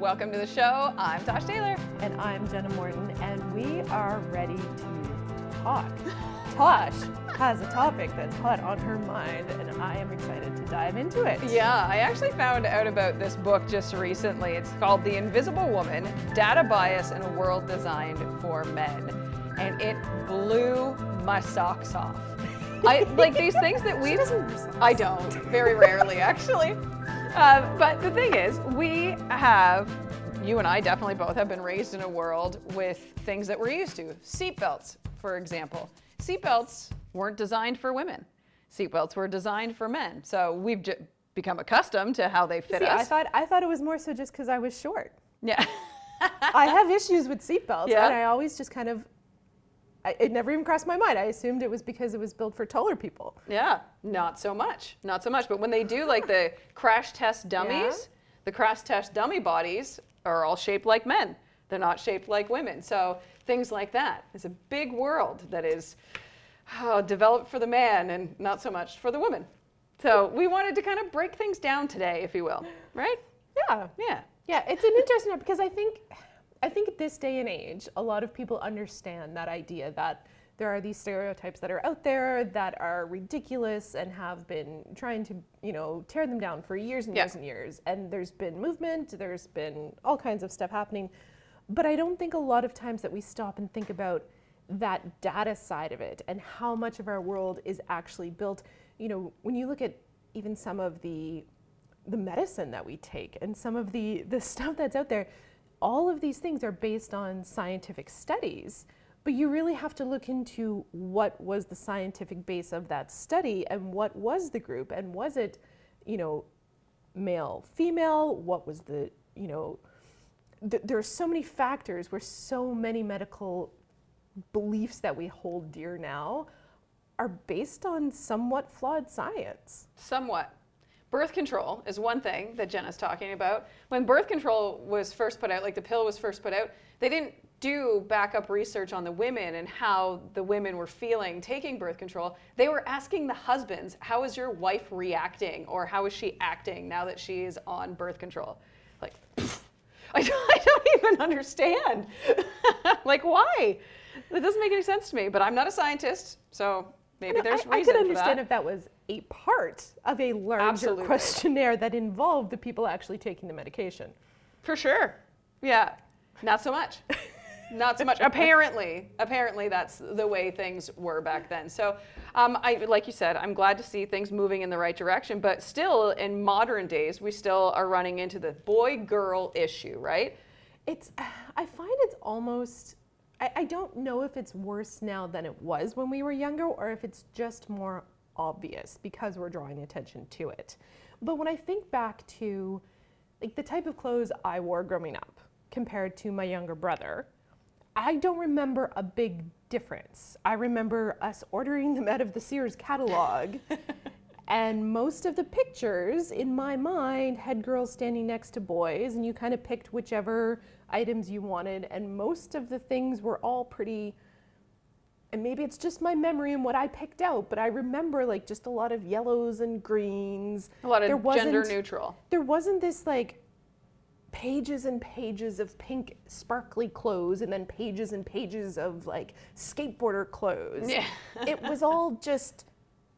Welcome to the show. I'm Tosh Taylor. And I'm Jenna Morton, and we are ready to talk. Tosh has a topic that's hot on her mind, and I am excited to dive into it. Yeah, I actually found out about this book just recently. It's called The Invisible Woman Data Bias in a World Designed for Men. And it blew my socks off. I like these things that we. I don't. Very rarely, actually. Uh, but the thing is, we have, you and I definitely both have been raised in a world with things that we're used to. Seatbelts, for example. Seatbelts weren't designed for women. Seatbelts were designed for men. So we've j- become accustomed to how they fit See, us. I thought I thought it was more so just because I was short. yeah. I have issues with seatbelts, Yeah. and I always just kind of. I, it never even crossed my mind. I assumed it was because it was built for taller people. Yeah, not so much. Not so much. But when they do like the crash test dummies, the crash test dummy bodies are all shaped like men. They're not shaped like women. So things like that. It's a big world that is oh, developed for the man and not so much for the woman. So we wanted to kind of break things down today, if you will. Right? Yeah. Yeah. Yeah, it's an interesting because I think, I think at this day and age, a lot of people understand that idea that there are these stereotypes that are out there that are ridiculous and have been trying to, you know, tear them down for years and Yeah. years and years. And there's been movement, there's been all kinds of stuff happening, but I don't think a lot of times that we stop and think about that data side of it and how much of our world is actually built. You know, when you look at even some of the the medicine that we take and some of the the stuff that's out there all of these things are based on scientific studies but you really have to look into what was the scientific base of that study and what was the group and was it you know male female? What was the you know th- there are so many factors. Where so many medical beliefs that we hold dear now are based on somewhat flawed science. Somewhat. Birth control is one thing that Jenna's talking about. When birth control was first put out, like the pill was first put out, they didn't do backup research on the women and how the women were feeling taking birth control. They were asking the husbands, how is your wife reacting or how is she acting now that she is on birth control? Like, I don't, I don't even understand. like, why? That doesn't make any sense to me, but I'm not a scientist, so maybe there's I, I reason could for understand that. if that was a part of a larger Absolutely. questionnaire that involved the people actually taking the medication. For sure. Yeah. Not so much. Not so much. Apparently, apparently that's the way things were back then. So, um, I, like you said, I'm glad to see things moving in the right direction. But still, in modern days, we still are running into the boy-girl issue, right? It's, I find it's almost, I, I don't know if it's worse now than it was when we were younger or if it's just more obvious because we're drawing attention to it. But when I think back to like the type of clothes I wore growing up compared to my younger brother, I don't remember a big difference. I remember us ordering them out of the Sears catalog. and most of the pictures in my mind had girls standing next to boys, and you kind of picked whichever items you wanted. And most of the things were all pretty, and maybe it's just my memory and what I picked out, but I remember like just a lot of yellows and greens. A lot There of gender neutral. there wasn't this like pages and pages of pink sparkly clothes and then pages and pages of like skateboarder clothes. Yeah. it was all just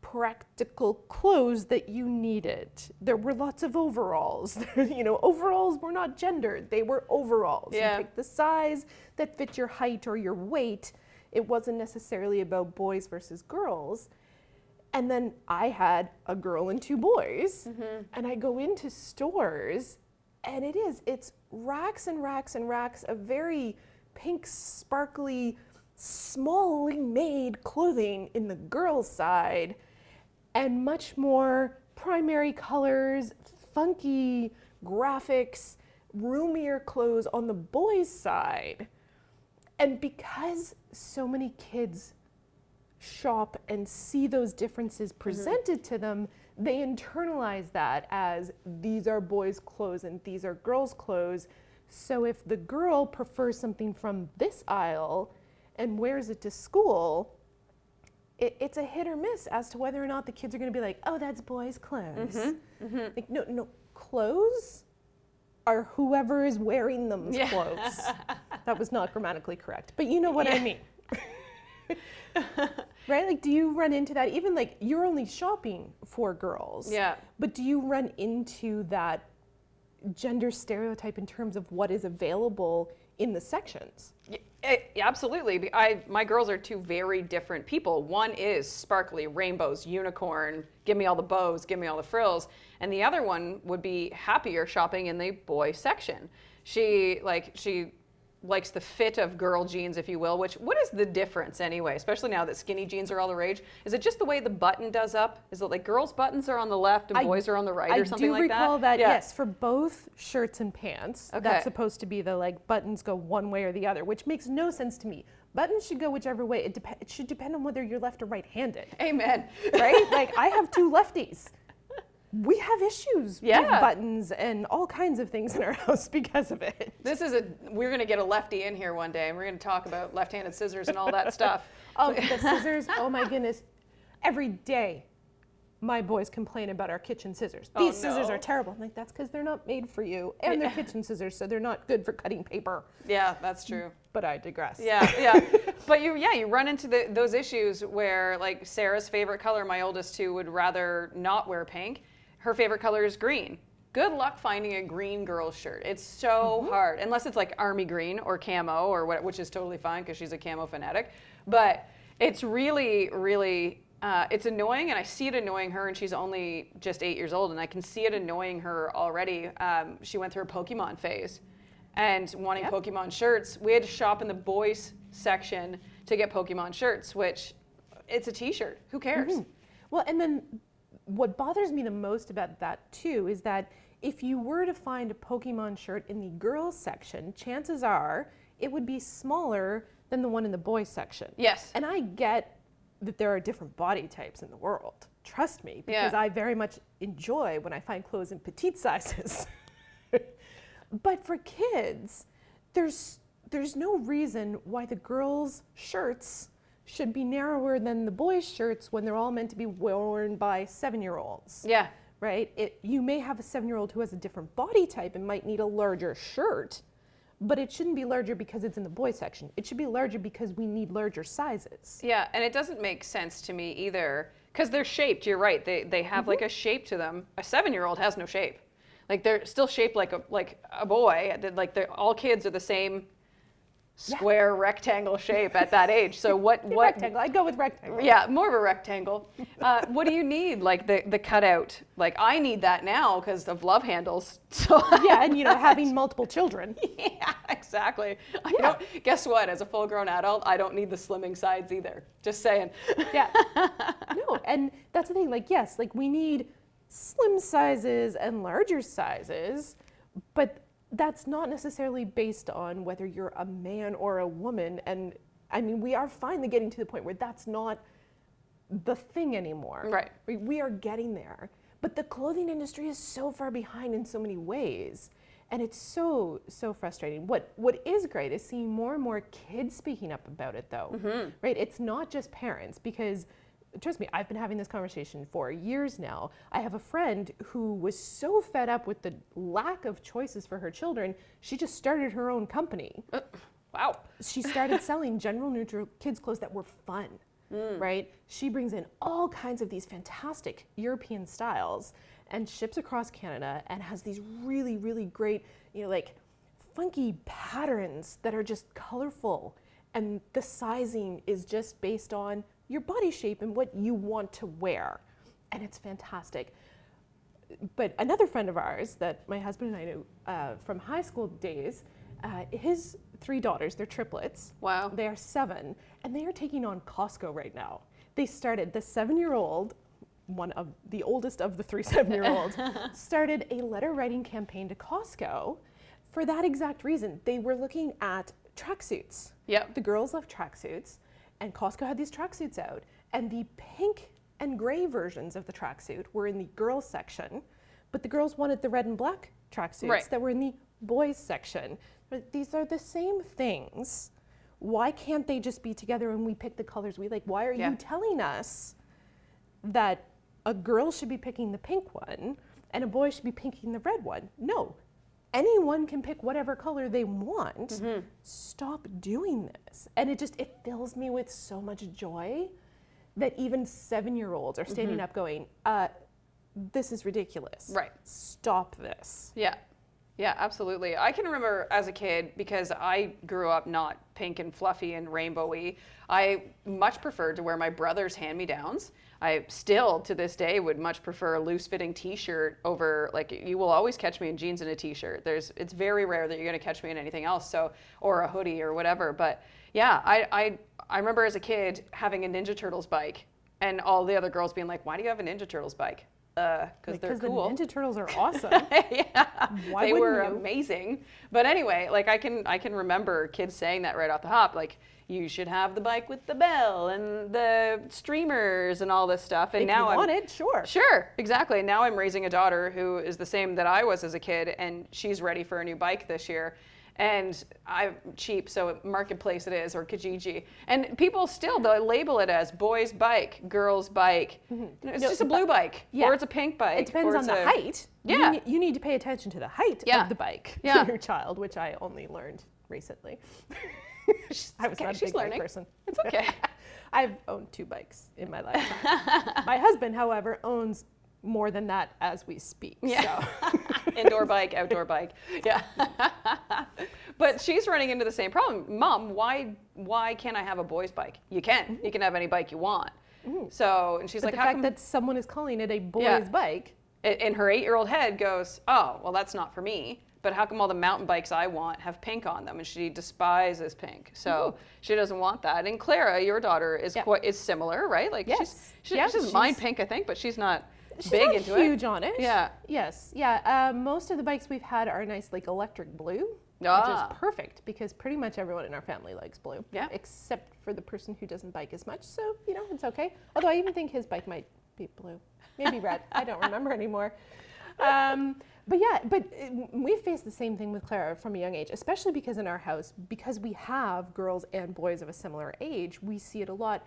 practical clothes that you needed. There were lots of overalls. you know, overalls were not gendered. They were overalls. Yeah. You picked the size that fit your height or your weight. It wasn't necessarily about boys versus girls. And then I had a girl and two boys. Mm-hmm. And I go into stores, and it is, it's racks and racks and racks of very pink, sparkly, smallly made clothing in the girls' side, and much more primary colors, funky graphics, roomier clothes on the boys' side. And because so many kids shop and see those differences mm-hmm. presented to them, they internalize that as these are boys' clothes and these are girls' clothes. So if the girl prefers something from this aisle and wears it to school, it, it's a hit or miss as to whether or not the kids are going to be like, "Oh, that's boys' clothes." Mm-hmm. Mm-hmm. Like, no, no, clothes are whoever is wearing them's Yeah. clothes. that was not grammatically correct, but you know what I mean. right? Like, do you run into that? Even like you're only shopping for girls. Yeah. But do you run into that gender stereotype in terms of what is available in the sections? Eh, absolutely. I my girls are two very different people. One is sparkly rainbows, unicorn, give me all the bows, give me all the frills, and the other one would be happier shopping in the boy section. She like she likes the fit of girl jeans, if you will. Which what is the difference anyway? Especially now that skinny jeans are all the rage. Is it just the way the button does up? Is it like girls' buttons are on the left and I- boys are on the right, I or something like that? I do recall that, Yeah. yes, for both shirts and pants. Okay. That's supposed to be the like buttons go one way or the other, which makes no sense to me. Buttons should go whichever way. It, dep- it should depend on whether you're left or right-handed, Amen. right? like I have two lefties. We have issues Yeah. with buttons and all kinds of things in our house because of it. This is a we're gonna get a lefty in here one day, and we're gonna talk about left-handed scissors and all that stuff. Oh, the scissors! Oh my goodness! Every day, my boys complain about our kitchen scissors. Oh, These scissors are terrible. I'm like, that's because they're not made for you, and they're kitchen scissors, so they're not good for cutting paper. Yeah, that's true. But I digress. Yeah, yeah. but you, yeah, you run into the, those issues where, like, Sarah's favorite color, my oldest two, would rather not wear pink. Her favorite color is green. Good luck finding a green girl shirt. It's so hard, unless it's like army green or camo or what, which is totally fine because she's a camo fanatic. But it's really, really, uh, it's annoying, and I see it annoying her, and she's only just eight years old, and I can see it annoying her already. Um, she went through a Pokemon phase and wanting Yep. Pokemon shirts, we had to shop in the boys section to get Pokemon shirts, which it's a t-shirt. Who cares? Mhm. Well, and then what bothers me the most about that too is that if you were to find a Pokemon shirt in the girls section, chances are it would be smaller than the one in the boys section. Yes. And I get that there are different body types in the world. Trust me, because Yeah. I very much enjoy when I find clothes in petite sizes. but for kids, there's there's no reason why the girls' shirts should be narrower than the boys' shirts when they're all meant to be worn by seven-year-olds Yeah. right? It, you may have a seven year old who has a different body type and might need a larger shirt, but it shouldn't be larger because it's in the boys' section. It should be larger because we need larger sizes. Yeah, and it doesn't make sense to me either because they're shaped. You're right. They they have like mm-hmm. a shape to them. A seven-year-old has no shape. Like they're still shaped like a like a boy. Like they're all kids are the same square rectangle shape at that age. So what what rectangle. I'd go with rectangle. Yeah, more of a rectangle. Uh, what do you need? Like the, the cutout. Like I need that now because of love handles. So Yeah, and you know, having multiple children. yeah, exactly. I Yeah. don't. Guess what? As a full-grown adult, I don't need the slimming sides either. Just saying. Yeah. no, and that's the thing. Like, yes, like we need slim sizes and larger sizes, but that's not necessarily based on whether you're a man or a woman. And I mean, we are finally getting to the point where that's not the thing anymore. Mm-hmm. Right. We, we are getting there. But the clothing industry is so far behind in so many ways. And it's so, so frustrating. What, what is great is seeing more and more kids speaking up about it, though. Mm-hmm. Right? It's not just parents, because trust me, I've been having this conversation for years now. I have a friend who was so fed up with the lack of choices for her children, she just started her own company uh, Wow. she started selling general neutral kids clothes that were fun hmm. right she brings in all kinds of these fantastic european styles and ships across canada and has these really really great you know like funky patterns that are just colorful and the sizing is just based on your body shape and what you want to wear and it's fantastic but another friend of ours that my husband and I knew uh, from high school days, uh, his three daughters, they're triplets. Wow. They are seven, and they are taking on Costco right now. They started, the seven year old, one of the oldest of the three seven year olds, started a letter writing campaign to Costco for that exact reason. They were looking at tracksuits. Yep. The girls love tracksuits, and Costco had these tracksuits out, and the pink and gray versions of the tracksuit were in the girls section, but the girls wanted the red and black tracksuits Right. that were in the boys section. But these are the same things. Why can't they just be together and we pick the colors we like? Why are Yeah. you telling us that a girl should be picking the pink one and a boy should be picking the red one? No. Anyone can pick whatever color they want. Mm-hmm. Stop doing this. And it just it fills me with so much joy that even seven year olds are standing Mm-hmm. up going, uh, this is ridiculous. Right. Stop this. Yeah. Yeah, absolutely. I can remember as a kid because I grew up not pink and fluffy and rainbowy. I much preferred to wear my brother's hand-me-downs. I still to this day would much prefer a loose-fitting t-shirt over like you will always catch me in jeans and a t-shirt. There's it's very rare that you're going to catch me in anything else. So or a hoodie or whatever. But yeah, I I I remember as a kid having a Ninja Turtles bike and all the other girls being like, "Why do you have a Ninja Turtles bike?" Uh, because they're Because cool. the Ninja Turtles are awesome. yeah, Why they were you? amazing. But anyway, like I can I can remember kids saying that right off the hop, like you should have the bike with the bell and the streamers and all this stuff. And if now you I'm want it, sure. Sure, exactly. Now I'm raising a daughter who is the same that I was as a kid, and she's ready for a new bike this year. And I'm cheap, so marketplace it is, or Kijiji. And people still they'll label it as boys' bike, girls' bike. You know, it's No, just a blue bike, yeah. or it's a pink bike. It depends on the a- height. You Yeah. ne- You, need to pay attention to the height Yeah. of the bike Yeah. your child, which I only learned recently. I was okay, not a she's big bike learning. person. It's okay. I've owned two bikes in my lifetime. my husband, however, owns more than that as we speak. Yeah. So. Indoor bike, outdoor bike. Yeah. But she's running into the same problem. Mom, why why can't I have a boy's bike? You can. You can have any bike you want. So, and she's But like, the fact come? that someone is calling it a boy's Yeah. bike, and her eight-year-old head goes, "Oh, well, that's not for me." But how come all the mountain bikes I want have pink on them, and she despises pink? So she doesn't want that. And Clara, your daughter, is Yeah. quite is similar, right? Like she's Yes. she, Yeah, she doesn't mind pink, I think, but she's not she's big not into it. huge on it. Yeah. Yes. Yeah. Uh, most of the bikes we've had are nice, like electric blue, Ah. which is perfect because pretty much everyone in our family likes blue. Yeah. Except for the person who doesn't bike as much, so you know it's okay. Although I even think his bike might be blue, maybe red. I don't remember anymore. Um, but yeah, but uh, we face the same thing with Clara from a young age, especially because in our house, because we have girls and boys of a similar age, we see it a lot.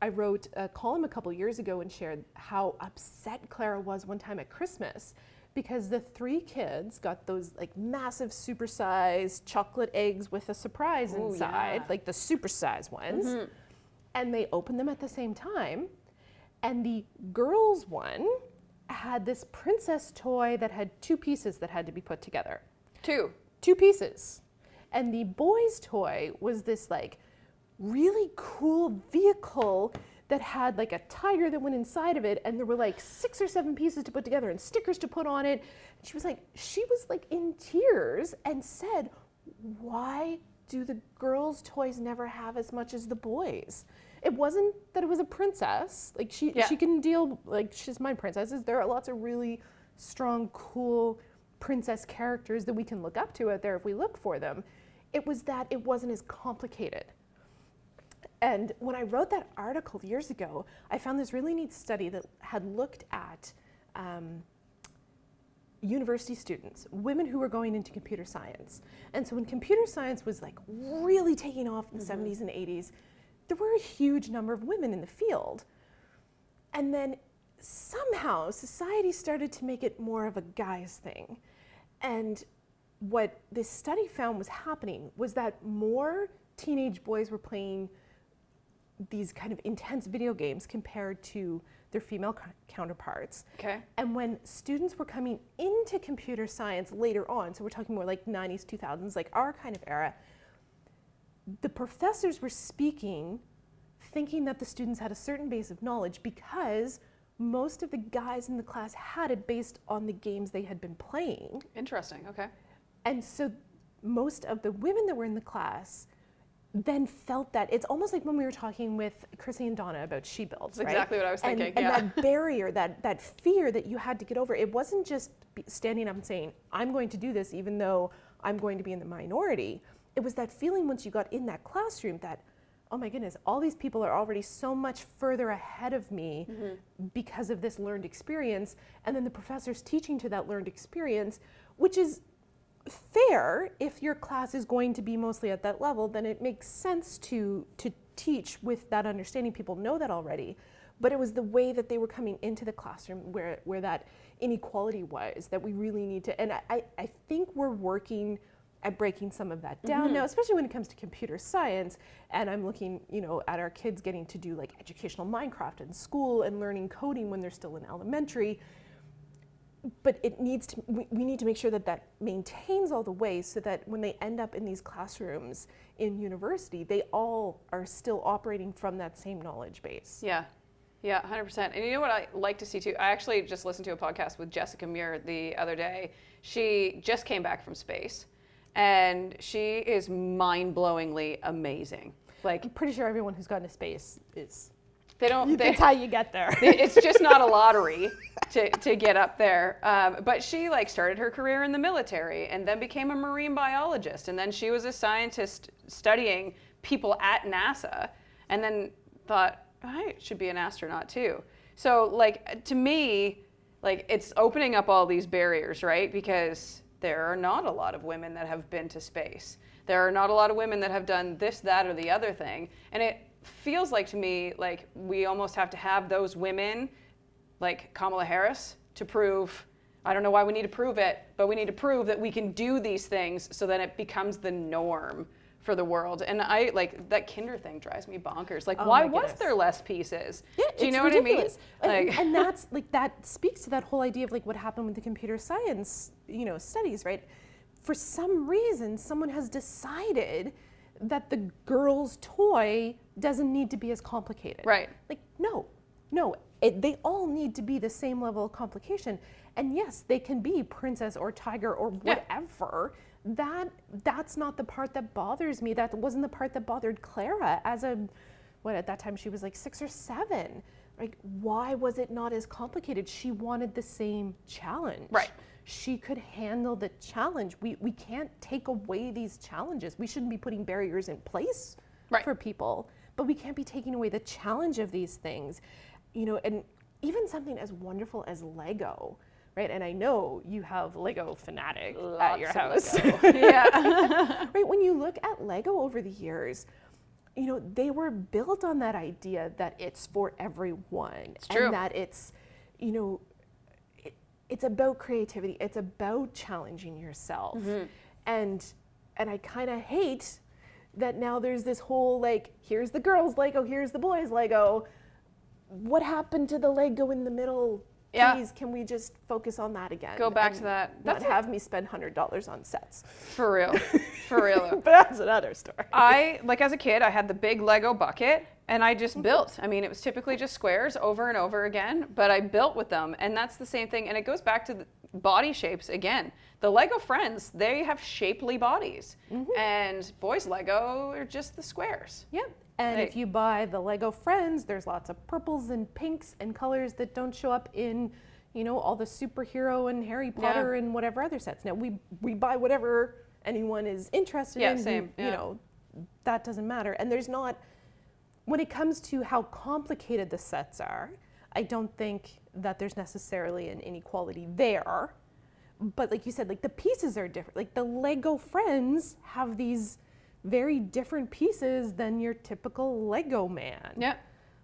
I wrote a column a couple years ago and shared how upset Clara was one time at Christmas because the three kids got those like massive supersized chocolate eggs with a surprise Ooh, inside, yeah. like the supersized ones. Mm-hmm. And they opened them at the same time. And the girls one had this princess toy that had two pieces that had to be put together Two. two pieces. And the boy's toy was this like really cool vehicle that had like a tiger that went inside of it and there were like six or seven pieces to put together and stickers to put on it. And she was like she was like in tears and said, "Why do the girls' toys never have as much as the boys?" It wasn't that it was a princess. Like she Yeah. she can deal like she's my princesses. There are lots of really strong, cool princess characters that we can look up to out there if we look for them. It was that it wasn't as complicated. And when I wrote that article years ago, I found this really neat study that had looked at um, university students, women who were going into computer science. And so when computer science was like really taking off in the 70s and 80s, there were a huge number of women in the field. And then somehow society started to make it more of a guy's thing. And what this study found was happening was that more teenage boys were playing these kind of intense video games compared to their female co- counterparts. Okay. And when students were coming into computer science later on, so we're talking more like 90s, 2000s, like our kind of era, the professors were speaking thinking that the students had a certain base of knowledge because most of the guys in the class had it based on the games they had been playing. Interesting. Okay. And so most of the women that were in the class then felt that it's almost like when we were talking with Chrissy and Donna about she builds. Right? exactly what I was And- thinking, And, yeah. that barrier, that that fear that you had to get over, it wasn't just standing up and saying, "I'm going to do this," even though I'm going to be in the minority. It was that feeling once you got in that classroom that, oh my goodness, all these people are already so much further ahead of me Mm-hmm. because of this learned experience, and then the professor's teaching to that learned experience, which is fair if your class is going to be mostly at that level then it makes sense to to teach with that understanding. People know that already. But it was the way that they were coming into the classroom where, where that inequality was that we really need to. And I, I, think we're working at breaking some of that down Mm-hmm. now, especially when it comes to computer science. And I'm looking, you know, at our kids getting to do like educational Minecraft in school and learning coding when they're still in elementary. But it needs to, we, we need to make sure that that maintains all the way so that when they end up in these classrooms in university, they all are still operating from that same knowledge base. Yeah. Yeah, 100%. And you know what I like to see too? I actually just listened to a podcast with Jessica Meir the other day. She just came back from space and she is mind blowingly amazing. Like, I'm pretty sure everyone who's gone to space is. They don't, they, That's how you get there. it's just not a lottery to, to get up there. Um, but she like started her career in the military and then became a marine biologist. And then she was a scientist studying people at NASA and then thought, I should be an astronaut too. So like to me, like it's opening up all these barriers, right? Because there are not a lot of women that have been to space. There are not a lot of women that have done this, that, or the other thing. And it feels like to me like we almost have to have those women like Kamala Harris to prove I don't know why we need to prove it, but we need to prove that we can do these things so that it becomes the norm for the world. And I like that kinder thing drives me bonkers. Like Oh why was there less pieces? Yeah, do you know ridiculous. what I mean? And, and that's like that speaks to that whole idea of like what happened with the computer science, you know, studies, right? For some reason, someone has decided that the girl's toy doesn't need to be as complicated. Right. Like no, no, it, they all need to be the same level of complication. And yes, they can be princess or tiger or Yeah. whatever. That that's not the part that bothers me. That wasn't the part that bothered Clara as a what at that time she was like six or seven. Like why was it not as complicated? She wanted the same challenge. Right. She could handle the challenge. We we can't take away these challenges. We shouldn't be putting barriers in place Right. for people, but we can't be taking away the challenge of these things. You know, and even something as wonderful as Lego, right? And I know you have Lego fanatic at your Lots house. Yeah. right when you look at lego over the years you know they were built on that idea that it's for everyone true. and that it's you know it, it's about creativity it's about challenging yourself Mm-hmm. and and i kind of hate that now there's this whole like here's the girls lego here's the boys lego what happened to the lego in the middle Yeah. please can we just focus on that again Go back to that. not That's a- have me spend $100 on sets For real. For real. but that's another story I like as a kid, I had the big Lego bucket and I just mm-hmm. built. I mean, it was typically just squares over and over again, but I built with them. And that's the same thing. And it goes back to the body shapes again. The Lego friends, they have shapely bodies. Mm-hmm. And boys Lego are just the squares. Yep. And if you buy the Lego Friends, there's lots of purples and pinks and colors that don't show up in, you know, all the superhero and Harry Potter and whatever other sets. Now we we buy whatever anyone is interested Yeah, in. same, You yeah. know, that doesn't matter. And there's not when it comes to how complicated the sets are, I don't think that there's necessarily an inequality there. But like you said, like the pieces are different. Like the Lego friends have these very different pieces than your typical Lego man. Yeah.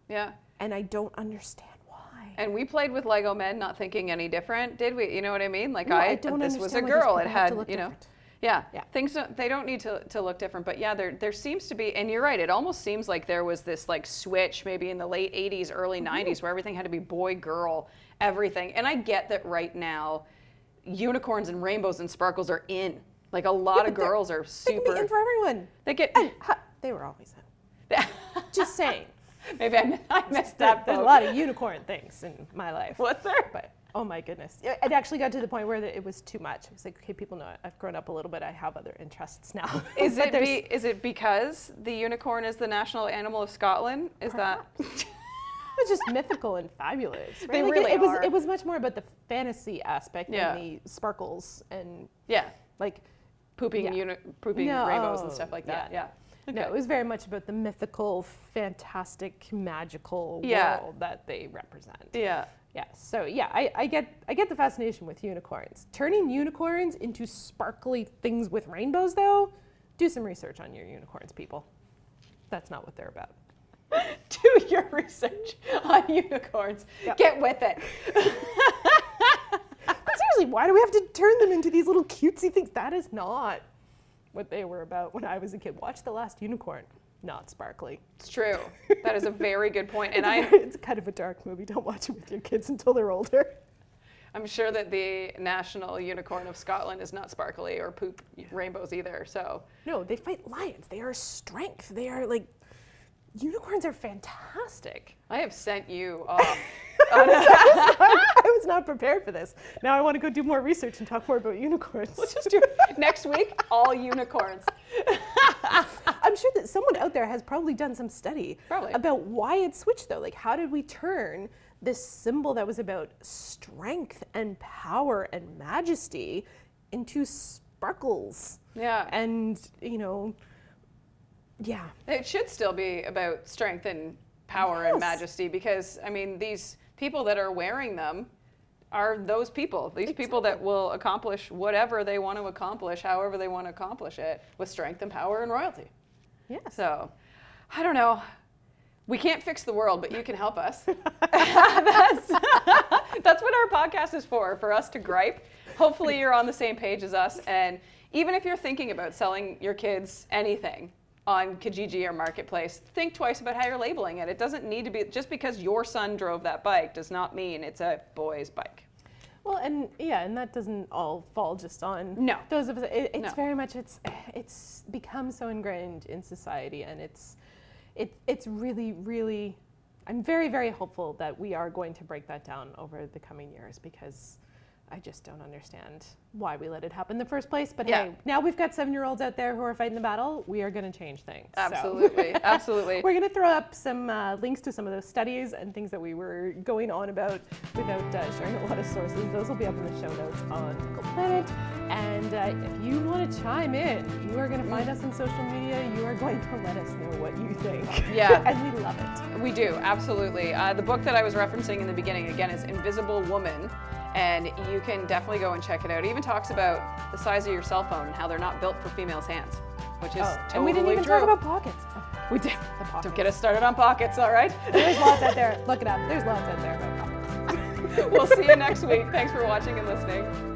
Yeah. And I don't understand why. And we played with Lego men, not thinking any different, did we? You know what I mean? Like No, I, I don't this was a understand why these girl. It people have to had, you know, different. Yeah, Yeah. Things don't, they don't need to, to look different, but yeah, there there seems to be, and you're right. It almost seems like there was this like switch, maybe in the late '80s, early Mm-hmm. '90s, where everything had to be boy, girl, everything. And I get that right now, unicorns and rainbows and sparkles are in. Like a lot of but they're- girls are They can be in for everyone. They get. And they were always in. Just saying. maybe I, I missed that. There's a lot of unicorn things in my life. What's there? But oh my goodness, it it actually got to the point where it was too much. It was like, okay, people know I've grown up a little bit. I have other interests now. Is it be, is it because the unicorn is the national animal of Scotland? Is that It was just mythical and fabulous. Right? They Like, really it, it was. It was much more about the fantasy aspect Yeah. and the sparkles and yeah, like pooping Yeah. uni- pooping No, rainbows and stuff like that? yeah. Yeah. no. It was very much about the mythical, fantastic, magical world that they represent. Yeah. Yeah. So yeah, I, I get I get the fascination with unicorns. Turning unicorns into sparkly things with rainbows, though, do some research on your unicorns, people. That's not what they're about. Do your research on unicorns. Yep. Get with it. But seriously, why do we have to turn them into these little cutesy things? That is not what they were about when I was a kid. Watch The Last Unicorn. Not sparkly. It's true. That is a very good point. And I, it's kind of a dark movie. Don't watch it with your kids until they're older. I'm sure that the national unicorn of Scotland is not sparkly or poop rainbows either. So No, they fight lions. They are strength. They are like unicorns are fantastic. I have sent you off. I was not prepared for this. Now I want to go do more research and talk more about unicorns. Let's just do next week all unicorns. I'm sure that someone out there has probably done some study Probably. about why it switched though. Like how did we turn this symbol that was about strength and power and majesty into sparkles Yeah. and, you know, yeah. It should still be about strength and power and majesty because, I mean, these people that are wearing them are those people. These people that will accomplish whatever they want to accomplish, however they want to accomplish it, with strength and power and royalty. Yeah. So, I don't know. We can't fix the world, but you can help us. that's, that's what our podcast is for, for us to gripe. Hopefully, you're on the same page as us. And even if you're thinking about selling your kids anything on Kijiji or Marketplace, think twice about how you're labeling it. It doesn't need to be, just because your son drove that bike does not mean it's a boy's bike. Well, and yeah, and that doesn't all fall just on No. those of us. It, it's No. very much it's it's become so ingrained in society, and it's it, it's really really. I'm very very hopeful that we are going to break that down over the coming years because I just don't understand why we let it happen in the first place. But Yeah. hey, now we've got seven year olds out there who are fighting the battle. We are going to change things. So- Absolutely. Absolutely. We're going to throw up some uh, links to some of those studies and things that we were going on about without uh, sharing a lot of sources. Those will be up in the show notes on Pickle Planet. And uh, if you want to chime in, you are going to find us on social media. You are going to let us know what you think. Yeah. and we love it. We do, absolutely. Uh, the book that I was referencing in the beginning, again, is Invisible Woman. And you can definitely go and check it out. It even talks about the size of your cell phone and how they're not built for females' hands, which is Oh, totally and we didn't even true. talk about pockets. Oh, we did. the pockets. Don't get us started on pockets, all right? There's lots out there. Look it up. There's lots out there about pockets. we'll see you next week. Thanks for watching and listening.